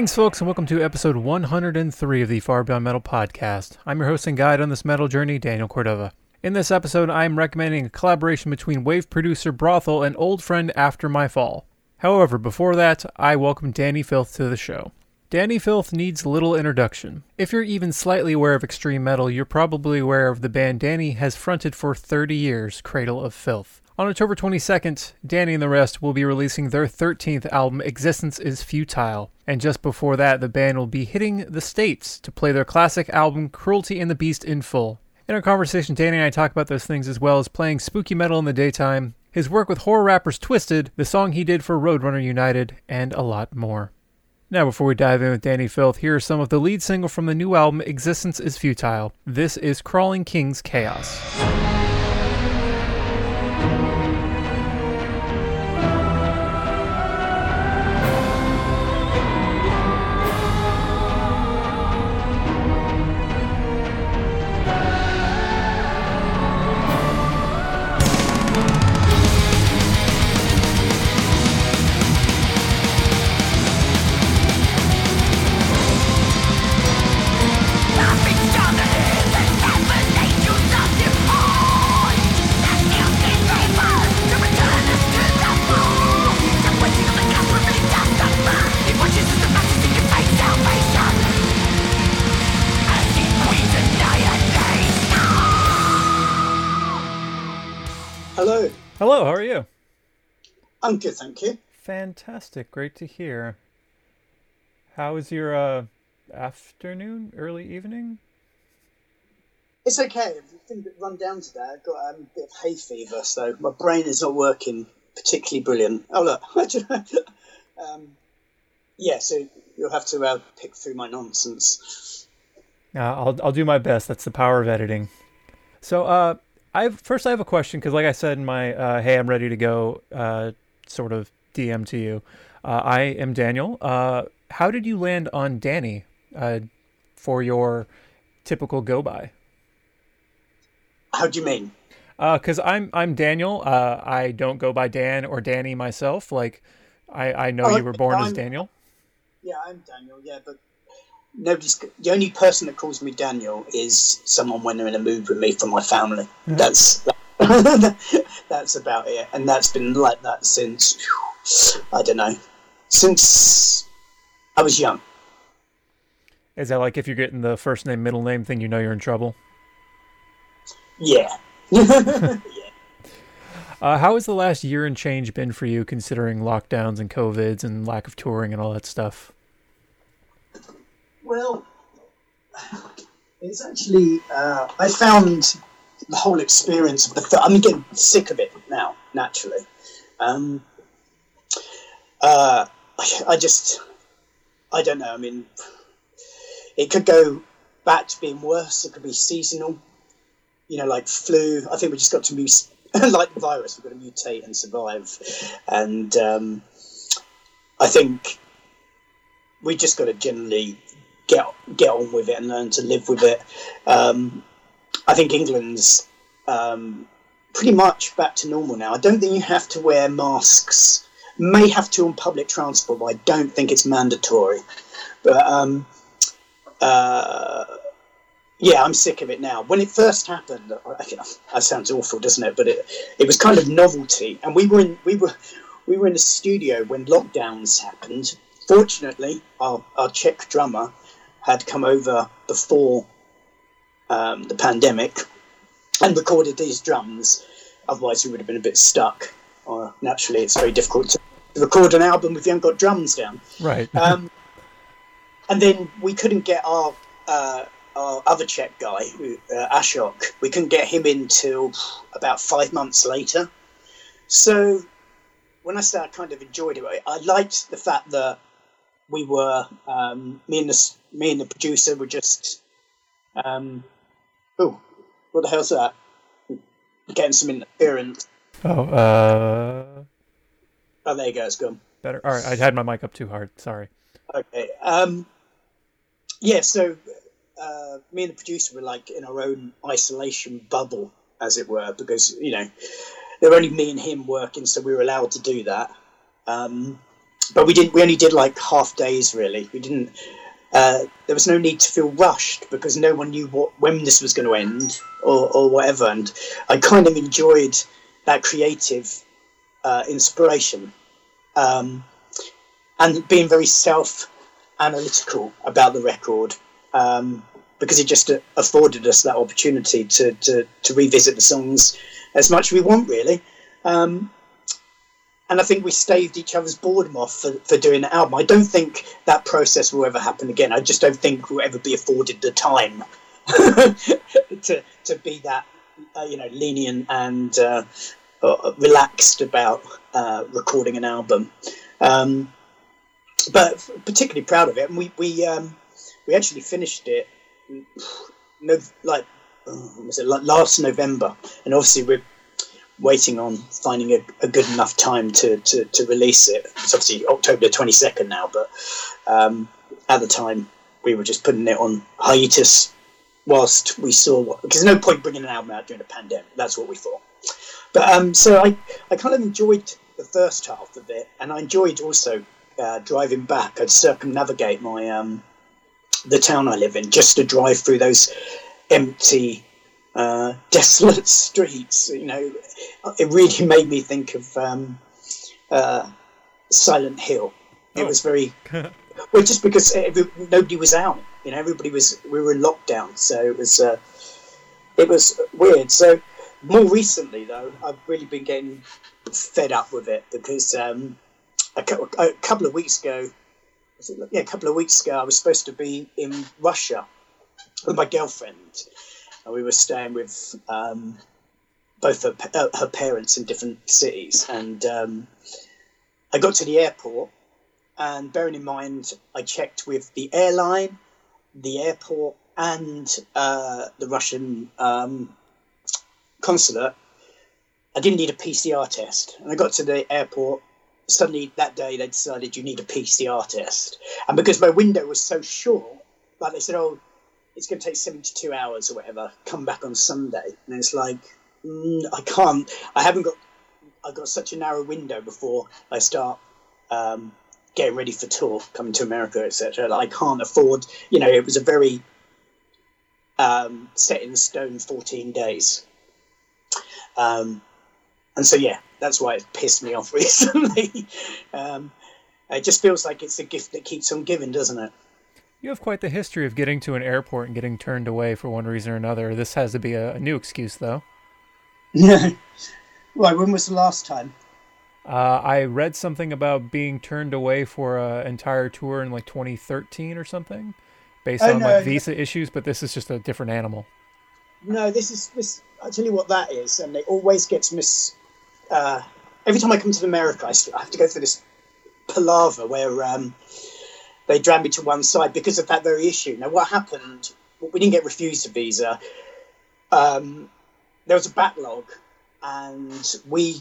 Greetings, folks, and welcome to episode 103 of the Far Beyond Metal podcast. I'm your host and guide on this metal journey, Daniel Cordova. In this episode, I am recommending a collaboration between wave producer Brothel and old friend After My Fall. However, before that, I welcome Dani Filth to the show. Dani Filth needs little introduction. If you're even slightly aware of extreme metal, you're probably aware of the band Dani has fronted for 30 years, Cradle of Filth. On October 22nd, Dani and the rest will be releasing their 13th album, Existence is Futile. And just before that, the band will be hitting the States to play their classic album, Cruelty and the Beast, in full. In our conversation, Dani and I talk about those things as well as playing spooky metal in the daytime, his work with horror rappers Twiztid, the song he did for Roadrunner United, and a lot more. Now, before we dive in with Dani Filth, here are some of the lead single from the new album, Existence is Futile. This is Crawling King's Chaos. Hello. Hello, how are you? I'm good, thank you. Fantastic, great to hear. How is your uh, afternoon, early evening? It's okay. I've been a bit run down today. I've got um, a bit of hay fever, so my brain is not working particularly brilliant. Oh, look. um, yeah, so you'll have to uh, pick through my nonsense. Uh, I'll I'll do my best. That's the power of editing. So, uh, I first I have a question because, like I said in my uh, "Hey, I'm ready to go" uh, sort of DM to you. Uh, I am Daniel. Uh, how did you land on Dani uh, for your typical go by? How do you mean? Because uh, I'm I'm Daniel. Uh, I don't go by Dan or Danny myself. Like I I know Oh, you were born as I'm- Daniel. Yeah, I'm Daniel, yeah, but nobody's. The only person that calls me Daniel is someone when they're in a mood with me from my family. That's. that's about it. And that's been like that since. I don't know. Since I was young. Is that like if you're getting the first name middle name thing, you know you're in trouble? Yeah. yeah. Uh, how has the last year and change been for you, considering lockdowns and covids and lack of touring and all that stuff? Well, it's actually uh, I found the whole experience of the film. I'm getting sick of it now, naturally. Um, uh, I, I just I don't know. I mean, it could go back to being worse. It could be seasonal. You know, like flu. I think we just got to mute, like the virus. We've got to mutate and survive. And um, I think we just got to generally get get on with it and learn to live with it. Um, I think England's um, pretty much back to normal now. I don't think you have to wear masks. May have to on public transport, but I don't think it's mandatory. But um, uh, yeah, I'm sick of it now. When it first happened, I- that sounds awful, doesn't it? But it it was kind of novelty, and we were in we were we were in the studio when lockdowns happened. Fortunately, our, our Czech drummer had come over before um, the pandemic and recorded these drums. Otherwise, we would have been a bit stuck. Or naturally, it's very difficult to record an album if you haven't got drums down. Right. Um, and then we couldn't get our uh, our other Czech guy, uh, Ashok. We couldn't get him in till about five months later. So when I started, I kind of enjoyed it. I liked the fact that we were um, me and the me and the producer were just um, oh what the hell's that? Getting some interference. oh, uh, Oh, there you go. It's gone. better. All right, I had my mic up too hard. Sorry. Okay. Um, yeah, so uh, me and the producer were like in our own isolation bubble, as it were, because, you know, there were only me and him working, so we were allowed to do that. Um, but we didn't. We only did like half days. Really, we didn't. Uh, there was no need to feel rushed because no one knew what when this was going to end or, or whatever. And I kind of enjoyed that creative uh, inspiration um, and being very self analytical about the record um, because it just afforded us that opportunity to, to, to, revisit the songs as much as we want, really. Um, and I think we staved each other's boredom off for, for doing the album. I don't think that process will ever happen again. I just don't think we'll ever be afforded the time to to be that uh, you know lenient and uh, uh, relaxed about uh, recording an album. Um, but particularly proud of it, and we we um, we actually finished it. No, like was it last November, and obviously we're waiting on finding a, a good enough time to, to, to, release it. It's obviously October 22nd now, but um, at the time we were just putting it on hiatus whilst we saw what. Because there's no point bringing an album out during a pandemic. That's what we thought. But um, so I, I kind of enjoyed the first half of it, and I enjoyed also uh, driving back. I'd circumnavigate my um, the town I live in just to drive through those empty uh, desolate streets. You know, it really made me think of um, uh, Silent Hill. It oh. was very well, just because every, nobody was out. You know, everybody was. We were in lockdown, so it was. Uh, it was weird. So more recently, though, I've really been getting fed up with it because um, a, a, couple of weeks ago, yeah, a couple of weeks ago, I was supposed to be in Russia with my girlfriend, and we were staying with um, both her, uh, her, parents in different cities. And um, I got to the airport, and bearing in mind, I checked with the airline, the airport, and uh, the Russian um, consulate. I didn't need a PCR test, and I got to the airport. Suddenly that day, they decided you need a PCR test, and because my window was so short, like they said, "Oh, it's going to take 72 hours or whatever. Come back on Sunday. And it's like, mm, I can't. I haven't got. I've got such a narrow window before I start um, getting ready for tour, coming to America, etc. I can't afford. You know, it was a very um, set in stone 14 days. Um, and so, yeah, that's why it pissed me off recently. um, it just feels like it's a gift that keeps on giving, doesn't it? You have quite the history of getting to an airport and getting turned away for one reason or another. This has to be a, a new excuse, though. Yeah. Why? When was the last time? Uh, I read something about being turned away for an entire tour in like 2013 or something, based oh, on no, like visa issues. But this is just a different animal. No, this is this. I tell you what that is, and it always gets mis. Uh, every time I come to America, I have to go through this palaver where um, they dragged me to one side because of that very issue. Now, what happened? We didn't get refused a visa. Um, there was a backlog, and we.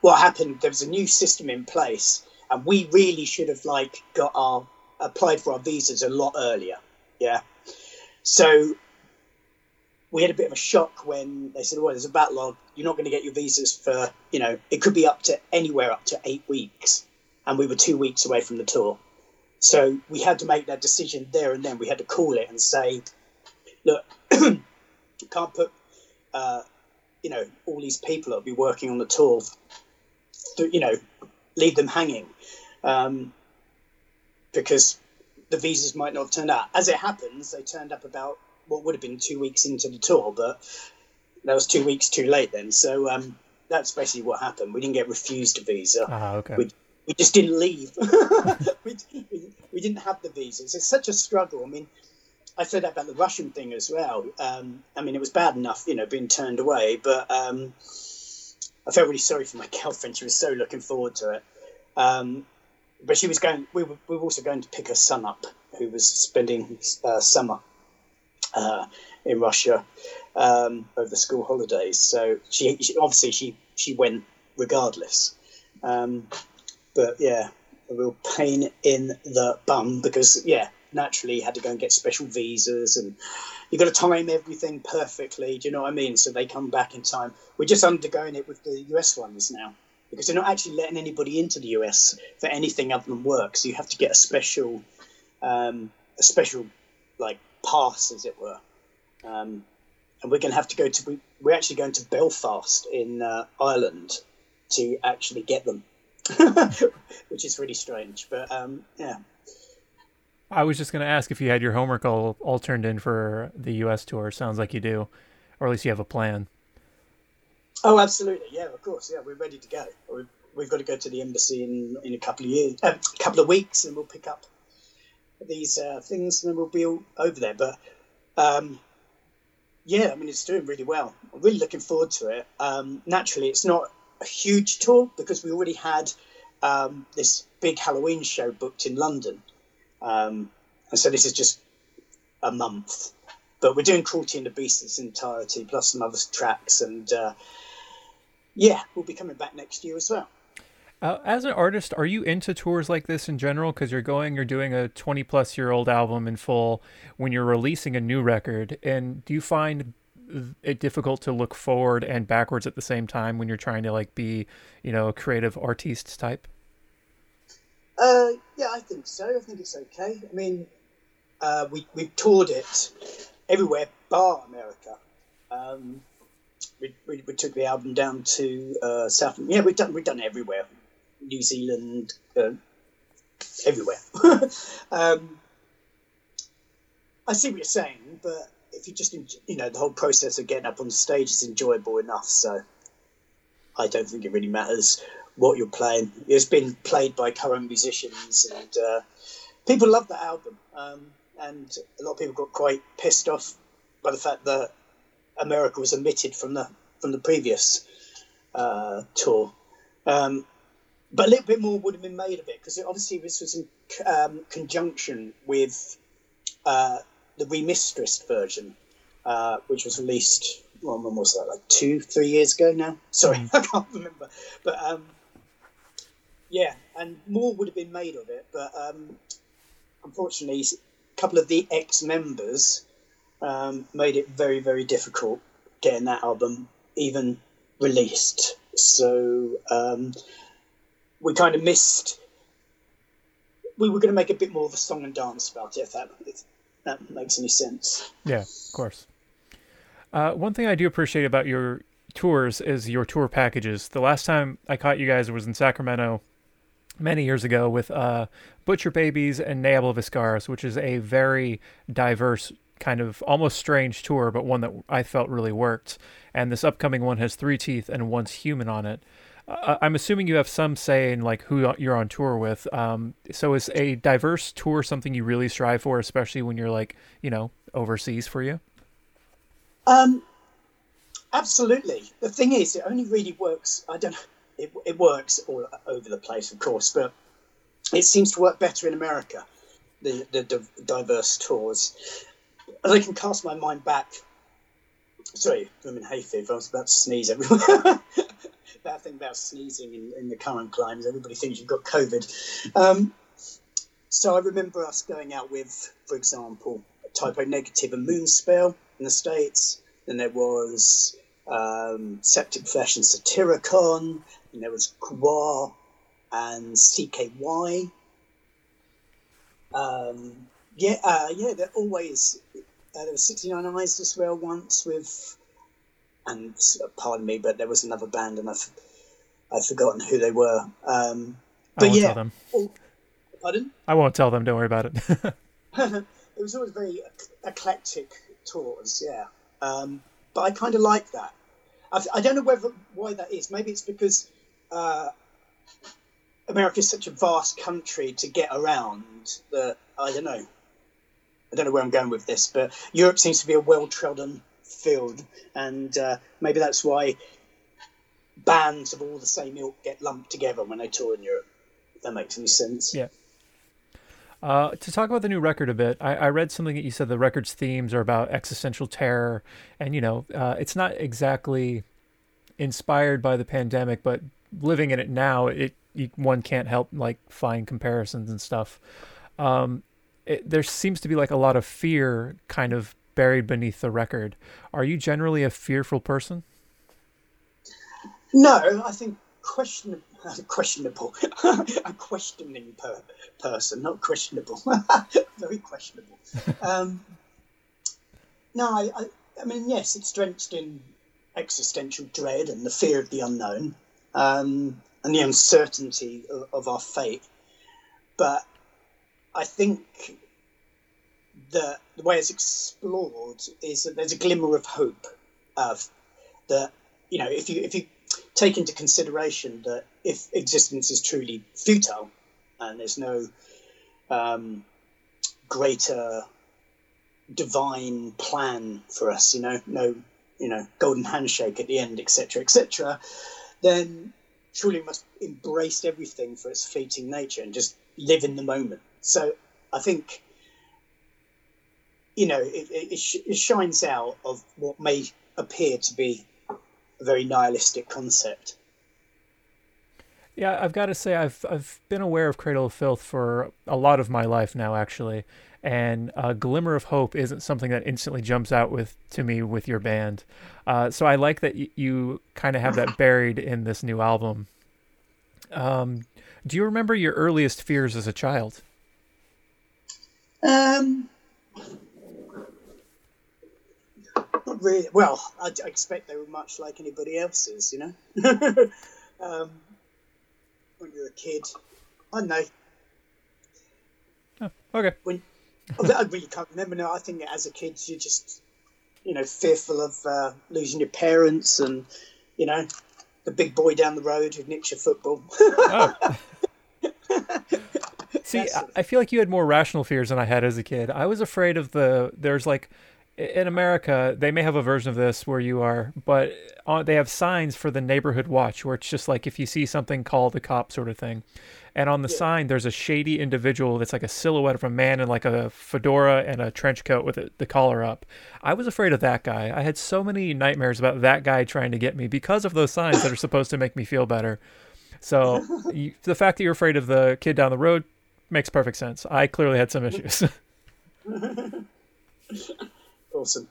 What happened? There was a new system in place, and we really should have like got our applied for our visas a lot earlier. Yeah. So we had a bit of a shock when they said, "Well, there's a backlog. You're not going to get your visas for you know it could be up to anywhere up to eight weeks." And we were two weeks away from the tour. So we had to make that decision there and then. We had to call it and say, look, you can't put, uh, you know, all these people that'll be working on the tour, to, you know, leave them hanging, um, because the visas might not have turned out. As it happens, they turned up about what would have been two weeks into the tour, but that was two weeks too late then. So um, that's basically what happened. We didn't get refused a visa. Ah, okay. We, we just didn't leave. we, we, didn't have the visas. It's such a struggle. I mean, I said that about the Russian thing as well. Um, I mean, it was bad enough, you know, being turned away, but um, I felt really sorry for my girlfriend. She was so looking forward to it. Um, but she was going. We were, we were also going to pick her son up, who was spending uh, summer uh, in Russia um, over the school holidays. So she, she, obviously she she went regardless. Um, but yeah, a real pain in the bum because yeah, naturally you had to go and get special visas and you've got to time everything perfectly. Do you know what I mean? So they come back in time. We're just undergoing it with the US ones now. because they're not actually letting anybody into the US for anything other than work. So you have to get a special, um, a special like pass, as it were. Um, and we're going to have to go to. We, we're actually going to Belfast in uh, Ireland to actually get them, which is really strange. But um, yeah. I was just going to ask if you had your homework all, all turned in for the U.S. tour. Sounds like you do, or at least you have a plan. Oh, absolutely. Yeah, of course. Yeah, we're ready to go. We've, we've got to go to the embassy in, in a couple of years, a uh, couple of weeks, and we'll pick up these uh, things, and then we'll be all over there. But um, yeah, I mean, it's doing really well. I'm really looking forward to it. Um, naturally, it's not a huge tour because we already had um, this big Halloween show booked in London, um, and so this is just a month. But we're doing Cruelty and the Beast in its entirety, plus some other tracks, and uh, yeah, we'll be coming back next year as well. Uh, as an artist, are you into tours like this in general? Because you're going, you're doing a 20 plus year old album in full when you're releasing a new record. And do you find it difficult to look forward and backwards at the same time when you're trying to like be, you know, a creative artiste type? Uh, yeah, I think so. I think it's okay. I mean, uh, we we've toured it everywhere bar America. Um, we, we, we, took the album down to uh, South. Yeah, we've done we've done everywhere. New Zealand, uh, everywhere. um, I see what you're saying, but if you just you know the whole process of getting up on stage is enjoyable enough, so I don't think it really matters what you're playing. It's been played by current musicians, and uh, people love the album. Um, and a lot of people got quite pissed off by the fact that America was omitted from the from the previous uh, tour. Um, but a little bit more would have been made of it because obviously this was in um, conjunction with uh, the remistressed version, uh, which was released. Well, when was that? Like two, three years ago now. Sorry, mm. I can't remember. But um, yeah, and more would have been made of it. But um, unfortunately, a couple of the ex-members um, made it very, very difficult getting that album even released. So um, we kind of missed. We were going to make a bit more of a song and dance about it, if that, if that makes any sense. Yeah, of course. Uh, one thing I do appreciate about your tours is your tour packages. The last time I caught you guys was in Sacramento many years ago with uh, Butcher Babies and Ne Obliviscaris, which is a very diverse kind of almost strange tour, but one that I felt really worked. And this upcoming one has 3Teeth and Once Human on it. Uh, I'm assuming you have some say in like who you're on tour with. Um, so is a diverse tour something you really strive for, especially when you're like you know overseas for you? Um, absolutely. The thing is, it only really works. I don't know. It, it works all over the place, of course, but it seems to work better in America. The the, the diverse tours. As I can cast my mind back. Sorry, I'm in hay fever. I was about to sneeze everywhere. bad thing about sneezing in, in the current climate. Is everybody thinks you've got COVID. Um, so I remember us going out with, for example, Type O Negative and Moonspell in the States. Then there was um, Septic Flesh and Satyricon. And there was Kwa and CKY. Um, yeah, uh, yeah, they're always. Uh, there was 69 Eyes as well once with and uh, pardon me, but there was another band, and I've I've forgotten who they were. Um, but yeah, all, pardon? I won't tell them. Don't worry about it. it was always very eclectic tours, yeah. Um, but I kind of like that. I've, I, don't know whether why that is. Maybe it's because uh, America is such a vast country to get around that I don't know. I don't know where I'm going with this, but Europe seems to be a well-trodden field, and uh, maybe that's why bands of all the same ilk get lumped together when they tour in Europe. If that makes any sense. Yeah. Uh, to talk about the new record a bit, I, I, read something that you said the record's themes are about existential terror, and you know, uh, it's not exactly inspired by the pandemic, but living in it now, it you, one can't help like find comparisons and stuff. Um, it, there seems to be like a lot of fear kind of buried beneath the record. Are you generally a fearful person? No, I think question, questionable, a questioning per, person, not questionable, very questionable. Um, no, I, I, I, mean, yes, it's drenched in existential dread and the fear of the unknown um, and the uncertainty of, of our fate. But I think that the way it's explored is that there's a glimmer of hope of that you know if you if you take into consideration that if existence is truly futile and there's no um, greater divine plan for us, you know, no, you know, golden handshake at the end, etc., etc., then we must embrace everything for its fleeting nature and just live in the moment. So I think, you know, it, it, it shines out of what may appear to be a very nihilistic concept. Yeah, I've got to say I've I've been aware of Cradle of Filth for a lot of my life now, actually, and a glimmer of hope isn't something that instantly jumps out with to me with your band. Uh, so I like that y- you kind of have that buried in this new album. Um, do you remember your earliest fears as a child? Um, not really. Well, I, I, expect they were much like anybody else's, you know. um, when you're a kid, I know. Oh, okay. When I really can't remember now. I think as a kid, you're just, you know, fearful of uh, losing your parents and, you know, the big boy down the road who nicks your football. oh. See, I feel like you had more rational fears than I had as a kid. I was afraid of the. There's like in America, they may have a version of this where you are, but they have signs for the neighborhood watch where it's just like if you see something, call the cop sort of thing. And on the yeah. sign, there's a shady individual that's like a silhouette of a man in like a fedora and a trench coat with the collar up. I was afraid of that guy. I had so many nightmares about that guy trying to get me because of those signs that are supposed to make me feel better. So you, the fact that you're afraid of the kid down the road makes perfect sense. I clearly had some issues. awesome.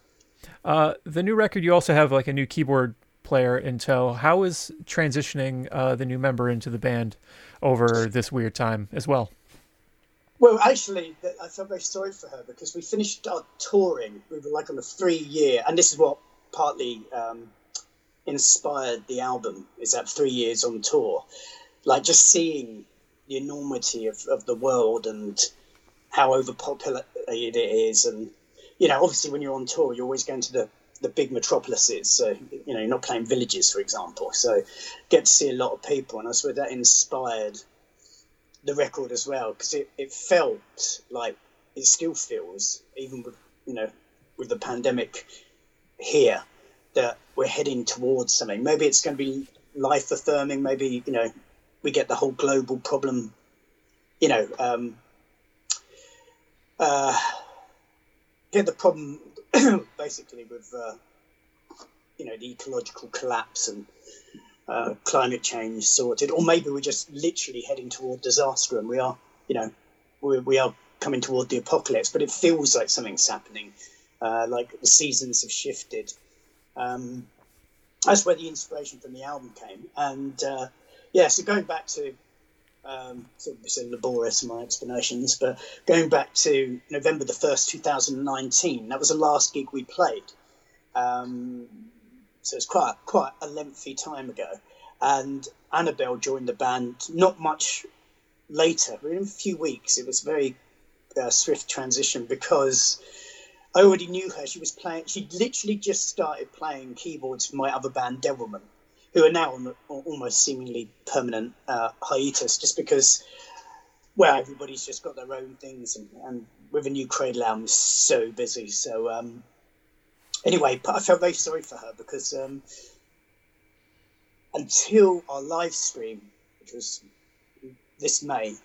Uh, the new record, you also have like a new keyboard player in tow. How is transitioning uh, the new member into the band over this weird time as well? Well, actually, I felt very sorry for her because we finished our touring. We were like on a three-year, and this is what partly um, inspired the album. Is that three years on tour, like just seeing the enormity of, of the world and how overpopulated it is, and you know, obviously when you're on tour, you're always going to the the big metropolises. So you know, you're not playing villages, for example. So get to see a lot of people, and I swear that inspired the record as well because it, it felt like it still feels even with you know with the pandemic here that we're heading towards something. Maybe it's going to be life affirming. Maybe you know we get the whole global problem. You know. Um, uh, get the problem basically with uh, you know the ecological collapse and uh, climate change sorted, or maybe we're just literally heading toward disaster and we are you know we, we are coming toward the apocalypse. But it feels like something's happening, uh, like the seasons have shifted. Um, that's where the inspiration from the album came, and uh, yeah. So going back to um, of so laborious in my explanations, but going back to November the 1st, 2019, that was the last gig we played. Um, so it's quite, quite a lengthy time ago. And Annabelle joined the band not much later, within a few weeks. It was very uh, swift transition because I already knew her. She was playing, she literally just started playing keyboards for my other band, Devilment who are now on almost seemingly permanent uh, hiatus just because, well, everybody's just got their own things, and, and with a new Cradle album, is so busy. So, um, anyway, but I felt very sorry for her because um, until our live stream, which was this May,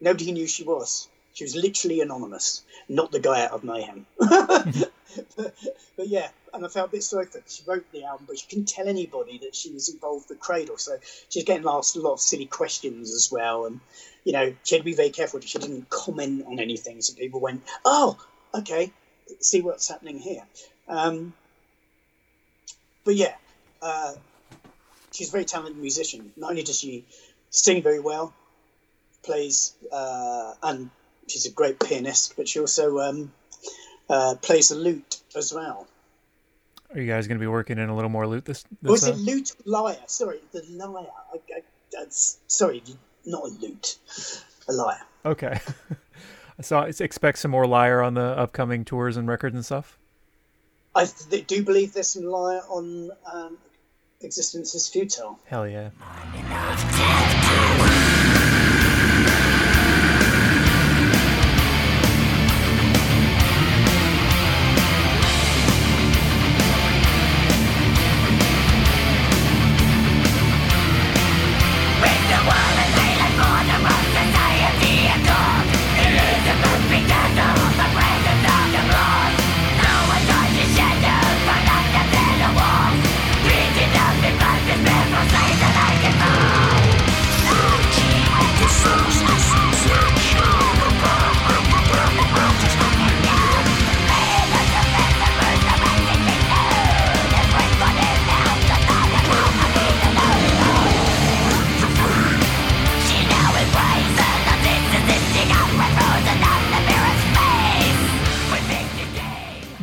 nobody knew she was. She was literally anonymous, not the guy out of Mayhem. but, but, yeah, and I felt a bit sorry for her. She wrote the album, but she couldn't tell anybody that she was involved with Cradle. So she's getting asked a lot of silly questions as well. And, you know, she had to be very careful that she didn't comment on anything. So people went, oh, okay, see what's happening here. Um, but yeah, uh, she's a very talented musician. Not only does she sing very well, plays, uh, and she's a great pianist, but she also um, uh, plays the lute as well. Are you guys going to be working in a little more lute this? this Or is uh, it lute lyre? Sorry, the lyre. I, I, that's, sorry, not a lute, a lyre. Okay. so expect some more Lyre on the upcoming tours and records and stuff. I th- do believe there's some lyre on um, Existence is Futile. Hell yeah.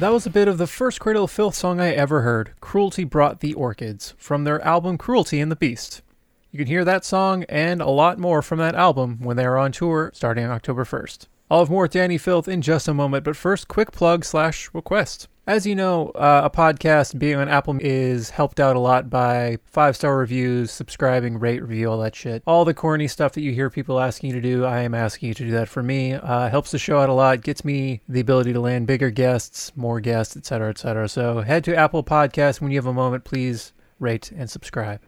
That was a bit of the first Cradle of Filth song I ever heard, Cruelty Brought the Orchids, from their album Cruelty and the Beast. You can hear that song and a lot more from that album when they are on tour starting October 1st. I'll have more Dani Filth in just a moment, but first, quick plug slash request. As you know, uh, a podcast being on Apple is helped out a lot by five star reviews, subscribing, rate, review, all that shit. All the corny stuff that you hear people asking you to do, I am asking you to do that for me. Uh, helps the show out a lot, gets me the ability to land bigger guests, more guests, etc., etc. So head to Apple Podcasts when you have a moment. Please rate and subscribe.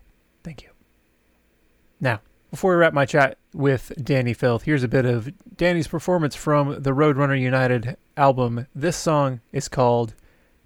Thank you. Now, before we wrap my chat with Dani Filth, here's a bit of Dani's performance from the Roadrunner United album. This song is called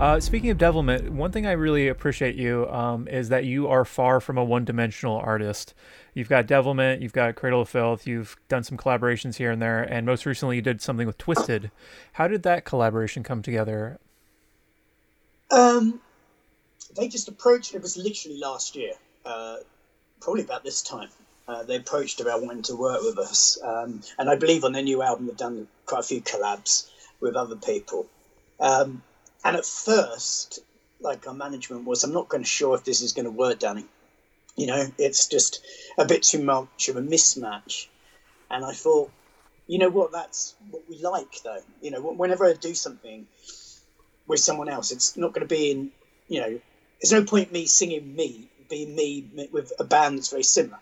Uh, speaking of devilment, one thing I really appreciate you um, is that you are far from a one-dimensional artist. You've got devilment, you've got Cradle of Filth, you've done some collaborations here and there, and most recently you did something with Twiztid. How did that collaboration come together? Um, they just approached. It was literally last year, uh, probably about this time. Uh, they approached about wanting to work with us, um, and I believe on their new album they've done quite a few collabs with other people. Um, and at first, like our management was, I'm not going to sure if this is going to work, Dani. You know, it's just a bit too much of a mismatch. And I thought, you know what, that's what we like, though. You know, whenever I do something with someone else, it's not going to be in, you know, there's no point me singing me, being me with a band that's very similar.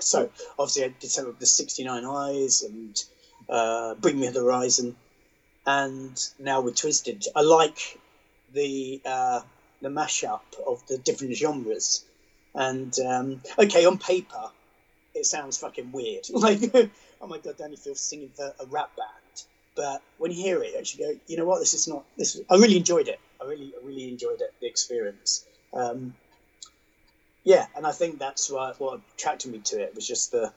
So obviously, I did some of the 69 Eyes and uh, Bring Me the Horizon and now with Twiztid. I like the uh, the mashup of the different genres. And um, okay, on paper, it sounds fucking weird. Like, oh my god, Dani Filth singing for a rap band. But when you hear it, you actually go, you know what? This is not. This. I really enjoyed it. I really, I really enjoyed it. The experience. Um, yeah, and I think that's what, what attracted me to it was just the,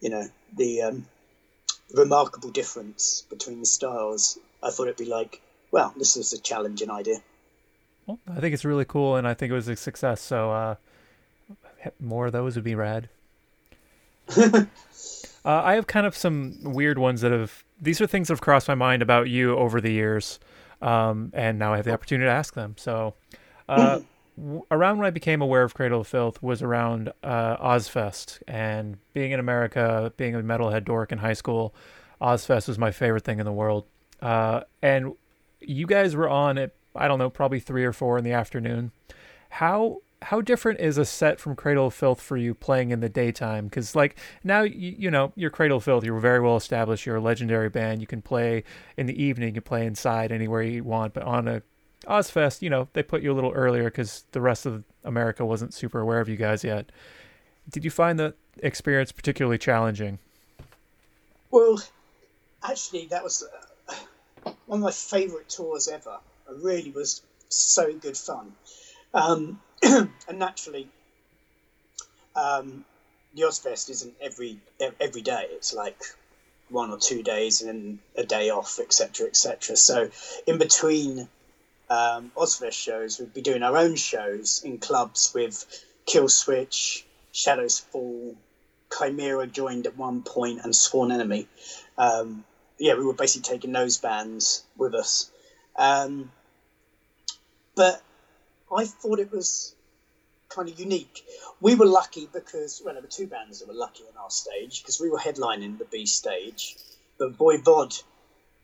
you know, the um, remarkable difference between the styles. I thought it'd be like, well, this is a challenging idea. Well, I think it's really cool, and I think it was a success. So uh, more of those would be rad. uh, I have kind of some weird ones that have. These are things that have crossed my mind about you over the years, um, and now I have the opportunity to ask them. So, uh, around when I became aware of Cradle of Filth was around uh, Ozzfest, and being in America, being a metalhead dork in high school, Ozzfest was my favorite thing in the world. Uh, and you guys were on at I don't know, probably three or four in the afternoon. How how different is a set from Cradle of Filth for you playing in the daytime? Because like now you, you know you're Cradle of Filth, you're very well established, you're a legendary band. You can play in the evening, you can play inside anywhere you want. But on a Ozzfest, you know they put you a little earlier because the rest of America wasn't super aware of you guys yet. Did you find the experience particularly challenging? Well, actually, that was uh, one of my favourite tours ever. It really was so good fun. Um, and naturally, um, the Ozzfest isn't every every day. It's like one or two days and then a day off, etc., etc. So in between um, Ozzfest shows, we'd be doing our own shows in clubs with Killswitch, Shadows Fall, Chimaira joined at one point, and Sworn Enemy. Um, yeah, we were basically taking those bands with us. Um, but I thought it was kind of unique. We were lucky because, well, there were two bands that were lucky on our stage because we were headlining the B stage, but Voivod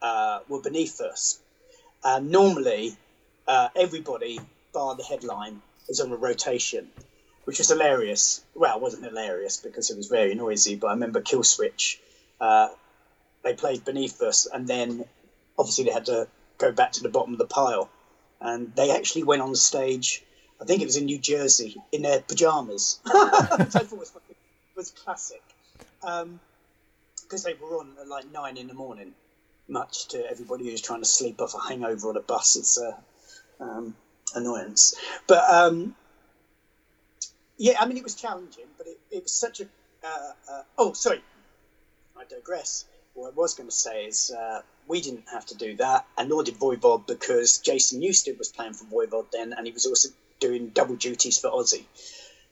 uh, were beneath us. And normally, uh, everybody, bar the headline, is on a rotation, which was hilarious. Well, it wasn't hilarious because it was very noisy, but I remember Killswitch, uh, they played beneath us, and then obviously they had to go back to the bottom of the pile and they actually went on stage. I think it was in New Jersey in their pajamas, I thought was, was classic, because um, they were on at like nine in the morning. Much to everybody who's trying to sleep off a hangover on a bus, it's a um, annoyance. But um, yeah, I mean, it was challenging, but it, it was such a. Uh, uh, oh, sorry, I digress. What I was going to say is uh, we didn't have to do that, and nor did Voivod because Jason Newsted was playing for Voivod then, and he was also doing double duties for Ozzy.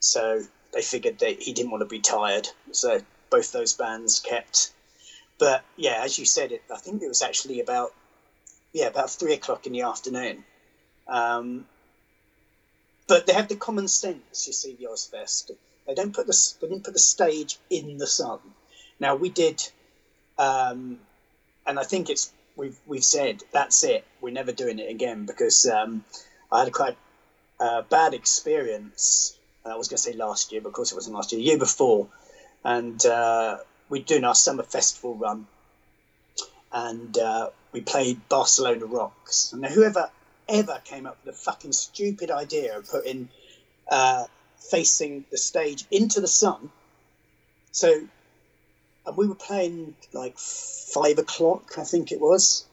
So they figured that he didn't want to be tired. So both those bands kept. But yeah, as you said, it. I think it was actually about yeah about three o'clock in the afternoon. Um, but they have the common sense. You see, the Ozzfest. They don't put the they didn't put the stage in the sun. Now we did um, and I think it's we've we've said that's it. We're never doing it again because um, I had a quite uh, bad experience. I was going to say last year, but of course it wasn't last year. year before, and uh, we're doing our summer festival run, and uh, we played Barcelona Rocks. And whoever ever came up with the fucking stupid idea of putting uh, facing the stage into the sun, so and we were playing like five o'clock, I think it was,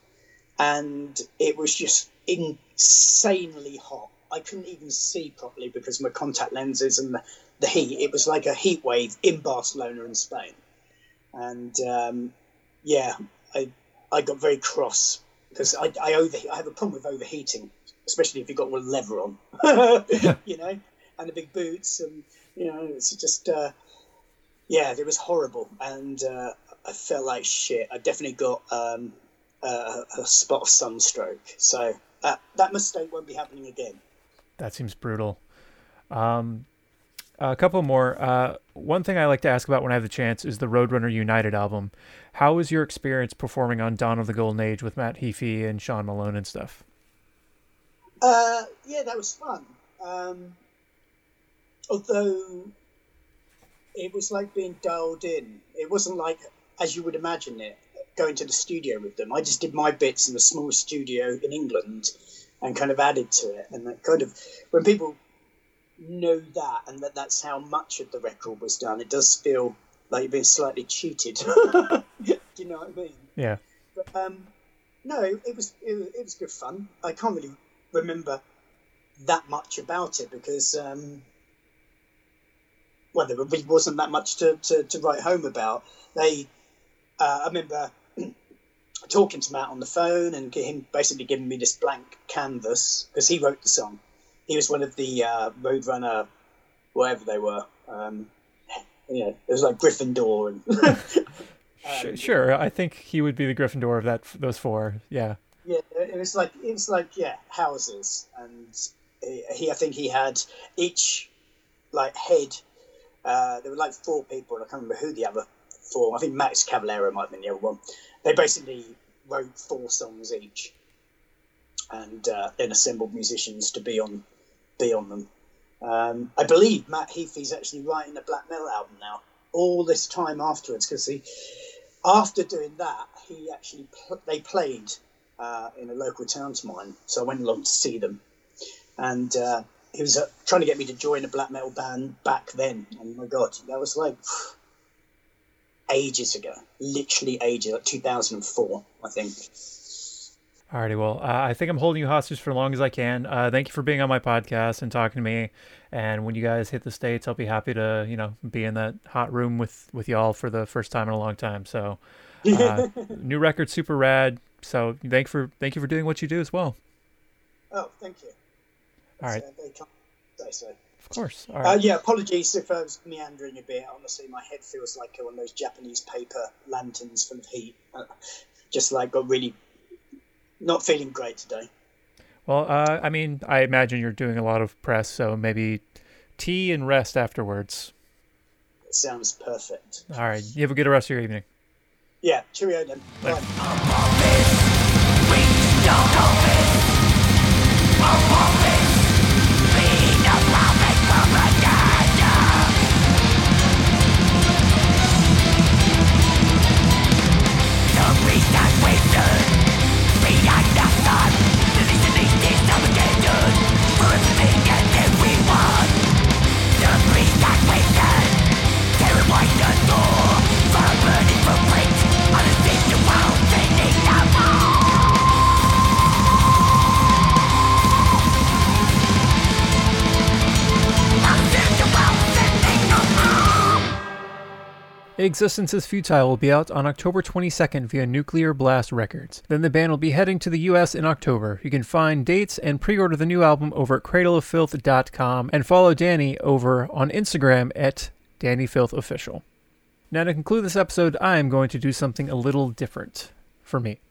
and it was just insanely hot. I couldn't even see properly because my contact lenses and the, the heat. It was like a heat wave in Barcelona in Spain, and um, yeah, I I got very cross because I I over I have a problem with overheating, especially if you've got one leather on, you know, and the big boots, and you know, it's just. Uh, yeah, it was horrible, and uh, I felt like shit. I definitely got um, a, a spot of sunstroke, so that that mistake won't be happening again. That seems brutal. Um, a couple more. Uh, one thing I like to ask about when I have the chance is the Roadrunner United album. How was your experience performing on Dawn of the Golden Age with Matt Heafy and Sean Malone and stuff? Uh, yeah, that was fun. Um, although it was like being dialed in. It wasn't like as you would imagine it going to the studio with them. I just did my bits in a small studio in England and kind of added to it. And that kind of when people know that and that that's how much of the record was done, it does feel like you're being slightly cheated. Do you know what I mean? Yeah. But um, no, it was it, it was good fun. I can't really remember that much about it because um, well, there really wasn't that much to, to, to write home about. They, uh, I remember talking to Matt on the phone and him basically giving me this blank canvas because he wrote the song. He was one of the uh, Roadrunner, whatever they were. Um, you know, it was like Gryffindor and. um, sure, I think he would be the Gryffindor of that those four. Yeah. Yeah, it was like it was like yeah houses, and he, he I think he had each like head uh, there were like four people, and I can't remember who the other four. I think Max Cavalera might have been the other one. They basically wrote four songs each, and uh, then assembled musicians to be on be on them. Um, I believe Matt Heafy's actually writing a black metal album now. All this time afterwards, because he, after doing that, he actually pl- they played uh, in a local town to mine, so I went along to see them, and uh, he was uh, trying to get me to join a black metal band back then. And my God, that was like ages ago, literally ages, like 2004, I think. Alrighty, well, uh, I think I'm holding you hostage for as long as I can. Uh, thank you for being on my podcast and talking to me. And when you guys hit the states, I'll be happy to, you know, be in that hot room with with y'all for the first time in a long time. So, uh, new record, super rad. So, thank for thank you for doing what you do as well. Oh, thank you. All right. Say so. Of course. All right. Uh, yeah, apologies if I was meandering a bit. Honestly, my head feels like one of those Japanese paper lanterns full of heat. Uh, just like got really not feeling great today. Well, uh, I mean, I imagine you're doing a lot of press, so maybe tea and rest afterwards. It sounds perfect. All right. You have a good rest of your evening. Yeah. Cheerio then. Bye. Existence is Futile will be out on October 22nd via Nuclear Blast Records. Then the band will be heading to the US in October. You can find dates and pre order the new album over at cradleoffilth.com and follow Dani over on Instagram at DaniFilthOfficial. Now, to conclude this episode, I am going to do something a little different for me.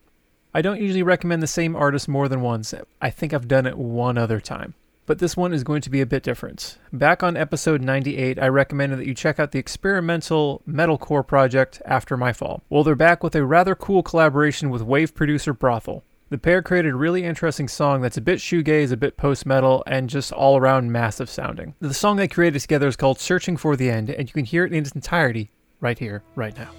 I don't usually recommend the same artist more than once. I think I've done it one other time but this one is going to be a bit different. Back on episode 98, I recommended that you check out the experimental metalcore project After My Fall. Well, they're back with a rather cool collaboration with wave producer Brothel. The pair created a really interesting song that's a bit shoegaze, a bit post metal, and just all around massive sounding. The song they created together is called Searching for the End, and you can hear it in its entirety right here, right now.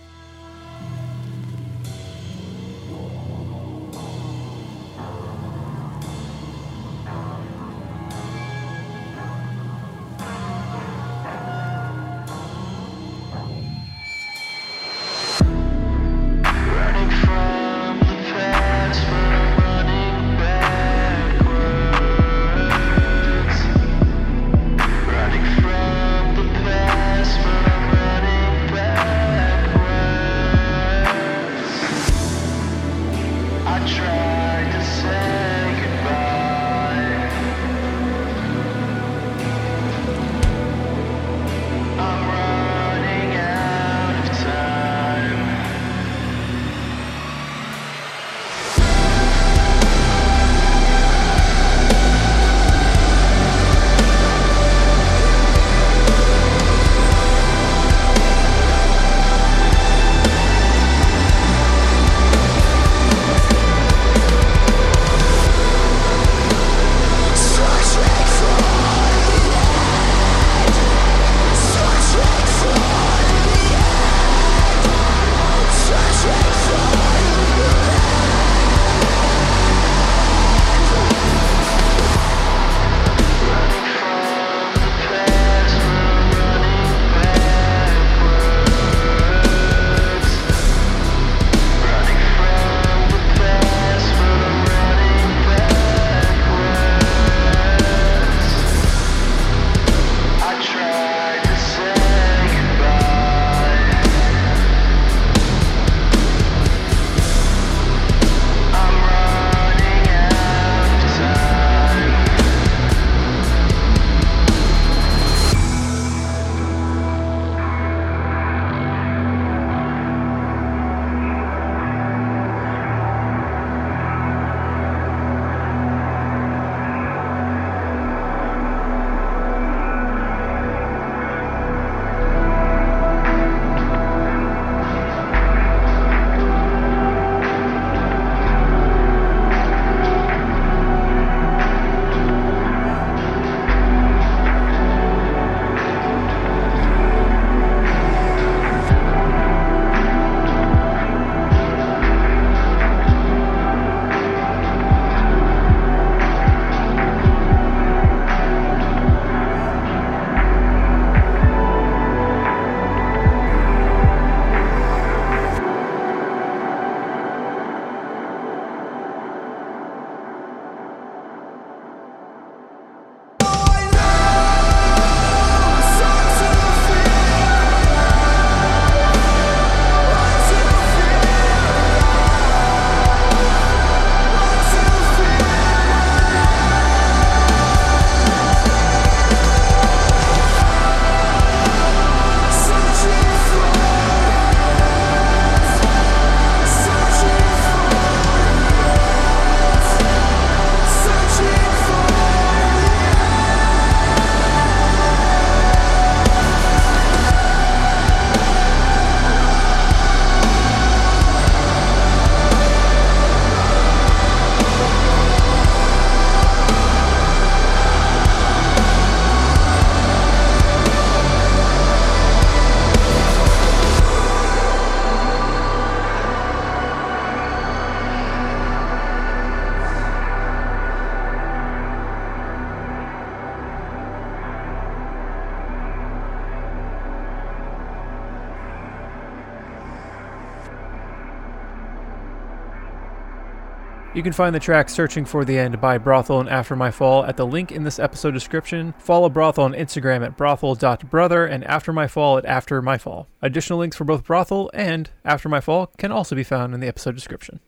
You can find the track Searching for the End by Brothel and After My Fall at the link in this episode description. Follow Brothel on Instagram at brothel.brother and After My Fall at After My Fall. Additional links for both Brothel and After My Fall can also be found in the episode description.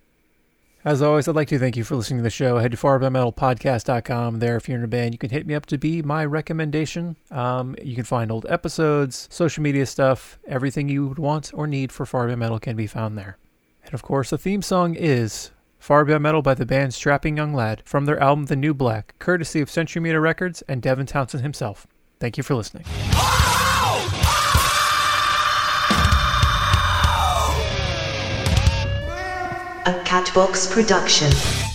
As always, I'd like to thank you for listening to the show. Head to farbeyondmetalpodcast.com. There, if you're in a band, you can hit me up to be my recommendation. Um, you can find old episodes, social media stuff, everything you would want or need for Far Metal can be found there. And of course, the theme song is Far Beyond Metal by the band Strapping Young Lad from their album The New Black, courtesy of Century Media Records and Devin Townsend himself. Thank you for listening. A Catbox production.